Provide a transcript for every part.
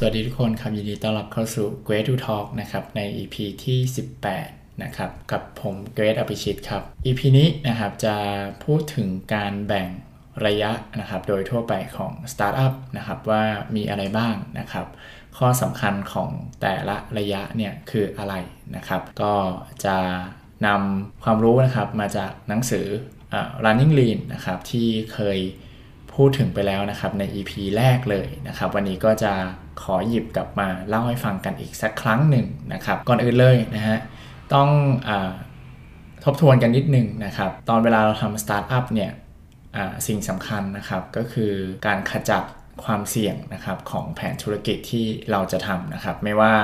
สวัสดีทุกคนครับยินดีต้อนรับเข้าสู่ Great to Talk นะครับใน EP ที่ 18 นะครับกับผม Great อภิชิตครับ EP นี้นะครับจะพูดถึงการแบ่งระยะนะครับโดยทั่วไปของสตาร์ทอัพนะครับว่ามีอะไรบ้างนะครับ ข้อสำคัญของแต่ละระยะเนี่ยคืออะไรนะครับ ก็จะนำความรู้นะครับมาจากหนังสือ เอ่อ Running Lean นะครับที่เคยพูดถึงไปแล้วนะครับใน EP แรกเลยนะครับ วันนี้ก็จะ ขอหยิบกลับมาเล่าให้ฟังกันอีกสักครั้งหนึ่งนะครับ ก่อนอื่นเลยนะฮะต้องอทบทวนกันนิดนึงนะครับ ตอนเวลาเราทำสตาร์ทอัพเนี่ยสิ่งสำคัญนะครับก็คือการขจัด ความเสี่ยงนะครับของแผนธุรกิจที่เราจะทำนะครับ ไม่ว่า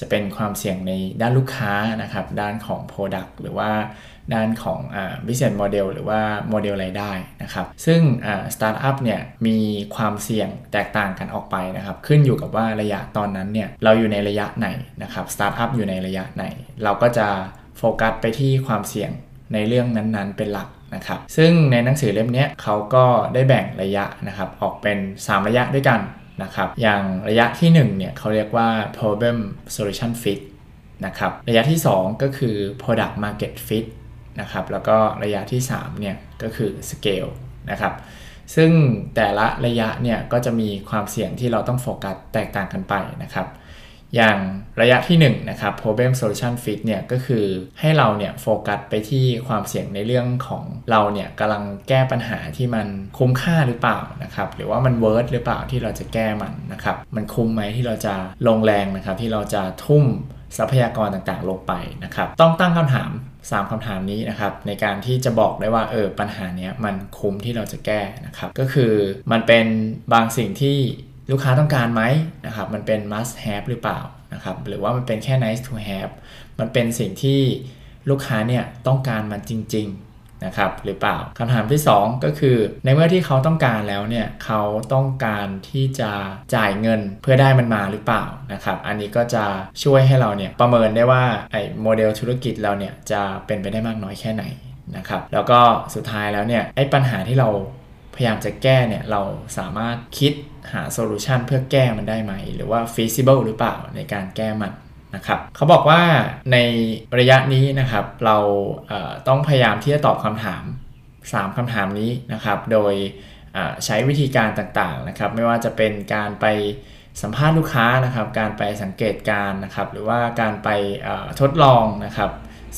จะเป็นความเสี่ยงในด้านลูกค้านะครับ ด้านของ Product หรือว่าด้านของ business model หรือว่าโมเดลรายได้นะครับ ซึ่งสตาร์ทอัพเนี่ยมีความเสี่ยงแตกต่างกันออกไปนะครับ ขึ้นอยู่กับว่าระยะตอนนั้นเนี่ยเราอยู่ในระยะไหนนะครับสตาร์ทอัพอยู่ในระยะไหน เราก็จะโฟกัสไปที่ความเสี่ยงในเรื่องนั้นๆ เป็นหลัก นะครับซึ่งในหนังสือเล่มนี้เขาก็ได้แบ่งระยะนะครับออกเป็น 3 ระยะด้วยกันนะครับอย่างระยะที่1เนี่ยเขาเรียกว่า problem solution fit นะครับระยะที่ 2 ก็คือ product market fit นะครับแล้วก็ระยะที่3เนี่ยก็คือ scale นะครับซึ่งแต่ละระยะเนี่ยก็จะมีความเสี่ยงที่เราต้องโฟกัสแตกต่างกันไปนะครับ อย่างระยะที่1นะครับ problem solution fit เนี่ยก็คือให้เราเนี่ยโฟกัสไปที่ความเสี่ยงในเรื่องของเราเนี่ยกำลังแก้ปัญหาที่มันคุ้มค่าหรือเปล่านะครับหรือว่ามัน worth หรือเปล่าที่เราจะแก้มันนะครับมันคุ้มไหมที่เราจะลงแรงนะครับที่เราจะทุ่มทรัพยากรต่างๆ ลงไปนะครับต้องตั้งคำถาม 3คำถามนี้นะครับในการที่จะบอกได้ว่าเออปัญหาเนี้ยมันคุ้มที่เราจะแก้นะครับก็คือมันเป็นบางสิ่งที่ ลูกค้าต้องการไหมนะครับมันเป็น must have หรือเปล่านะครับหรือว่ามันเป็นแค่ nice to have มันเป็นสิ่งที่ลูกค้าเนี่ยต้องการมันจริงๆนะครับหรือเปล่าคำถามที่ 2 ก็คือในเมื่อที่เขาต้องการแล้วเนี่ยเขาต้องการที่จะจ่ายเงินเพื่อได้มันมาหรือเปล่านะครับอันนี้ก็จะช่วยให้เราเนี่ยประเมินได้ว่าไอ้โมเดลธุรกิจเราเนี่ยจะเป็นไปได้มากน้อยแค่ไหนนะครับแล้วก็สุดท้ายแล้วเนี่ยไอ้ปัญหาที่เรา พยายามจะแก้เนี่ยเราสามารถคิดหาโซลูชันเพื่อแก้มันได้ไหม หรือว่า feasible หรือเปล่าในการแก้มันนะครับเขาบอกว่าในระยะนี้นะครับเราต้องพยายามที่จะตอบคำถาม 3คำถามนี้นะครับ โดยใช้วิธีการต่างๆนะครับ ไม่ว่าจะเป็นการไปสัมภาษณ์ลูกค้านะครับ การไปสังเกตการนะครับ หรือว่าการไปทดลองนะครับ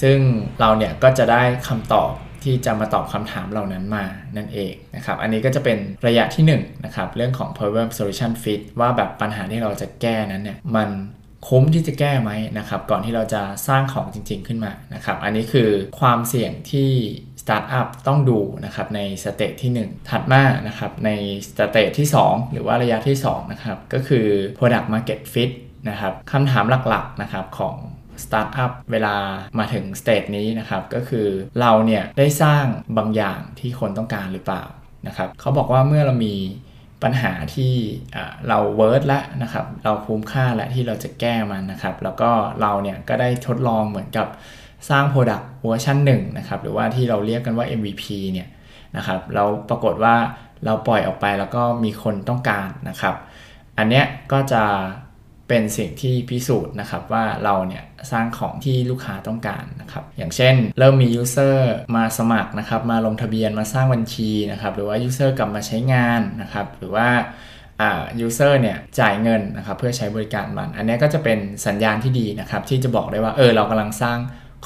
ซึ่งเราเนี่ยก็จะได้คำตอบ ที่จะมาตอบคำถามเหล่านั้นมานั่นเองนะครับอันนี้ก็จะเป็นระยะที่1นะครับเรื่องของ problem solution fit ว่าแบบปัญหาที่เราจะแก้นั้นเนี่ยมันคุ้มที่จะแก้ไหมนะครับก่อนที่เราจะสร้างของจริง ๆ ขึ้นมานะครับอันนี้คือความเสี่ยงที่สตาร์ทอัพต้องดูนะครับใน stage ที่ 1 ถัดมานะครับใน stage ที่ 2 หรือว่าระยะที่2นะครับก็คือ product market fit นะครับคำถามหลักๆนะครับของ สตาร์ทอัพเวลามาถึง stage นี้นะครับ ก็คือเราเนี่ยได้สร้างบางอย่างที่คนต้องการหรือเปล่านะครับเขาบอกว่าเมื่อเรามีปัญหาที่เรา worth แล้วนะครับเราคุ้มค่าและที่เราจะแก้มันนะครับ แล้วก็เราเนี่ยก็ได้ทดลองเหมือนกับสร้าง Product เวอร์ชันหนึ่งนะครับหรือว่าที่เราเรียกกันว่า MVP เนี่ยนะครับเราปรากฏว่าเราปล่อยออกไปแล้วก็มีคนต้องการนะครับ อันเนี้ยก็จะ เป็นสิ่งที่พิสูจน์นะครับว่าเราเนี่ยสร้างของที่ลูกค้าต้องการนะครับอย่างเช่น เริ่มมี user มาสมัครนะครับมาลงทะเบียนมาสร้างบัญชีนะครับหรือว่า user กลับมาใช้งานนะครับหรือว่าuser เนี่ยจ่ายเงินนะครับเพื่อใช้บริการมัน อันนี้ก็จะเป็นสัญญาณที่ดีนะครับที่จะบอกได้ว่าเออเรากำลังสร้าง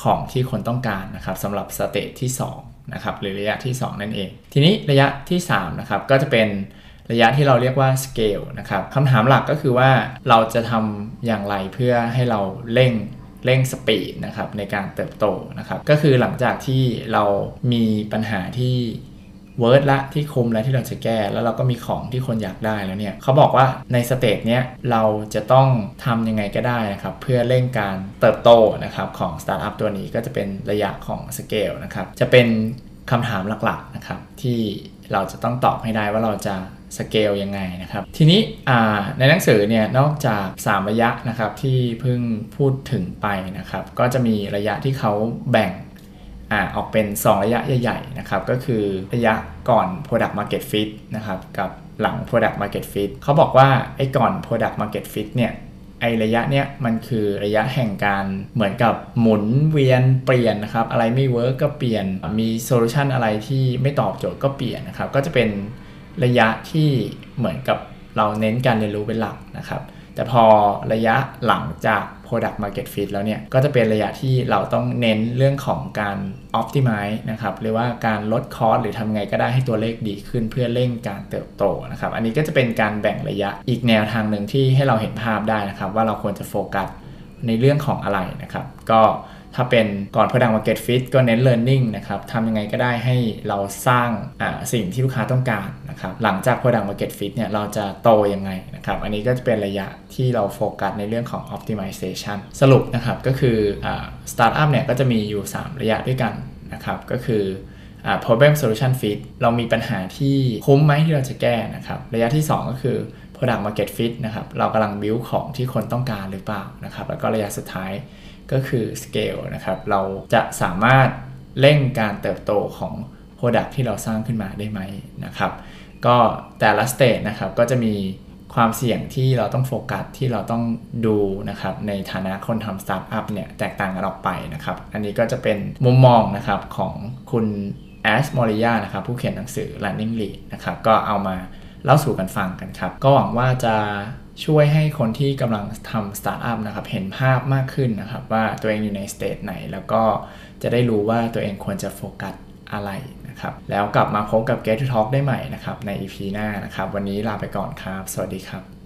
ของที่คนต้องการนะครับสำหรับ stage ที่2นะครับหรือระยะที่ 2 นั่นเอง ทีนี้ระยะที่3นะครับก็จะเป็น ระยะที่เราเรียกว่า scale นะครับคำถามหลักก็คือว่าเราจะทำอย่างไรเพื่อให้เราเร่งเร่ง speed นะครับในการเติบโตนะครับก็คือหลังจากที่เรามีปัญหาที่worth ละที่คุ้มแล้วที่เราจะแก้ แล้วเราก็มีของที่คนอยากได้แล้วเนี่ยเขาบอกว่าใน stage เนี้ยเราจะต้องทำยังไงก็ได้นะครับเพื่อเร่งการเติบโตนะครับของสตาร์ทอัพตัวนี้ก็จะเป็นระยะของสเกลนะครับจะเป็นคำถามหลักๆนะครับที่เราจะต้องตอบให้ได้ว่าเราจะ สเกลยังไงนะครับ ทีนี้ในหนังสือเนี่ยนอกจาก 3 ระยะนะครับที่เพิ่งพูดถึงไปนะครับ ก็จะมีระยะที่เขาแบ่งออกเป็น 2 ระยะใหญ่ๆนะครับ ก็คือระยะก่อน Product Market Fit นะครับกับหลัง Product Market Fit เขาบอกว่าไอ้ก่อน Product Market Fit เนี่ยไอ้ระยะเนี้ยมันคือระยะแห่งการเหมือนกับหมุนเวียนเปลี่ยนนะครับ อะไรไม่ work ก็เปลี่ยนมี solution อะไรที่ไม่ตอบโจทย์ก็เปลี่ยนนะครับ ก็จะเป็น ระยะที่เหมือนกับเราเน้นการเรียนรู้เป็นหลักนะครับ แต่พอระยะหลังจาก Product Market Fit แล้วเนี่ย ก็จะเป็นระยะที่เราต้องเน้นเรื่องของการ Optimize นะครับ หรือว่าการลดคอสหรือทำไงก็ได้ให้ตัวเลขดีขึ้นเพื่อเร่งการเติบโตนะครับ อันนี้ก็จะเป็นการแบ่งระยะอีกแนวทางหนึ่งที่ให้เราเห็นภาพได้นะครับ ว่าเราควรจะโฟกัสในเรื่องของอะไรนะครับ ก็ ถ้าเป็นก่อน Product Market Fit ก็เน้น Learning นะครับทำยังไงก็ได้ให้เราสร้างสิ่งที่ลูกค้าต้องการนะครับหลังจาก Product Market Fit เนี่ยเราจะโตยังไงนะครับอันนี้ก็จะเป็นระยะที่เราโฟกัสในเรื่องของ Optimization สรุปนะครับก็คืออ Startup เนี่ยก็จะมีอยู่ 3 ระยะด้วยกันนะครับก็คือ problem solution fit เรามีปัญหาที่คุ้มไหมที่เราจะแก้นะครับระยะที่ 2 ก็คือ product market fit นะครับเรากำลัง build ของที่คนต้องการหรือเปล่านะครับแล้วก็ระยะสุดท้าย ก็คือ scale นะครับ เราจะสามารถเร่งการเติบโตของ product ที่เราสร้างขึ้นมาได้ไหมนะครับ ก็แต่ละ stage นะครับก็จะมีความเสี่ยงที่เราต้องโฟกัสที่เราต้องดูนะครับในฐานะคนทำสตาร์ทอัพเนี่ยแตกต่างกันออกไปนะครับ อันนี้ก็จะเป็นมุมมองนะครับของคุณ Ash Maurya นะครับผู้เขียนหนังสือ Running Lean นะครับก็เอามาเล่าสู่กันฟังกันครับ ก็หวังว่าจะ ช่วยให้คนที่กำลังทำสตาร์ทอัพนะครับเห็นภาพมากขึ้นนะครับ ว่าตัวเองอยู่ใน stage ไหน แล้วก็จะได้รู้ว่าตัวเองควรจะโฟกัสอะไรนะครับ แล้วกลับมาพบกับ Get to Talk ได้ใหม่นะครับใน EP หน้านะครับ วันนี้ลาไปก่อนครับ สวัสดีครับ